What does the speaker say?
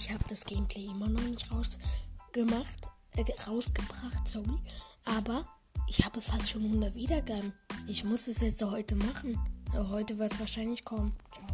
ich habe das Gameplay immer noch nicht rausgemacht, äh, rausgebracht, sorry. Aber ich habe fast schon 100 Wiedergaben. Ich muss es jetzt heute machen. Äh, heute wird es wahrscheinlich kommen. Ciao.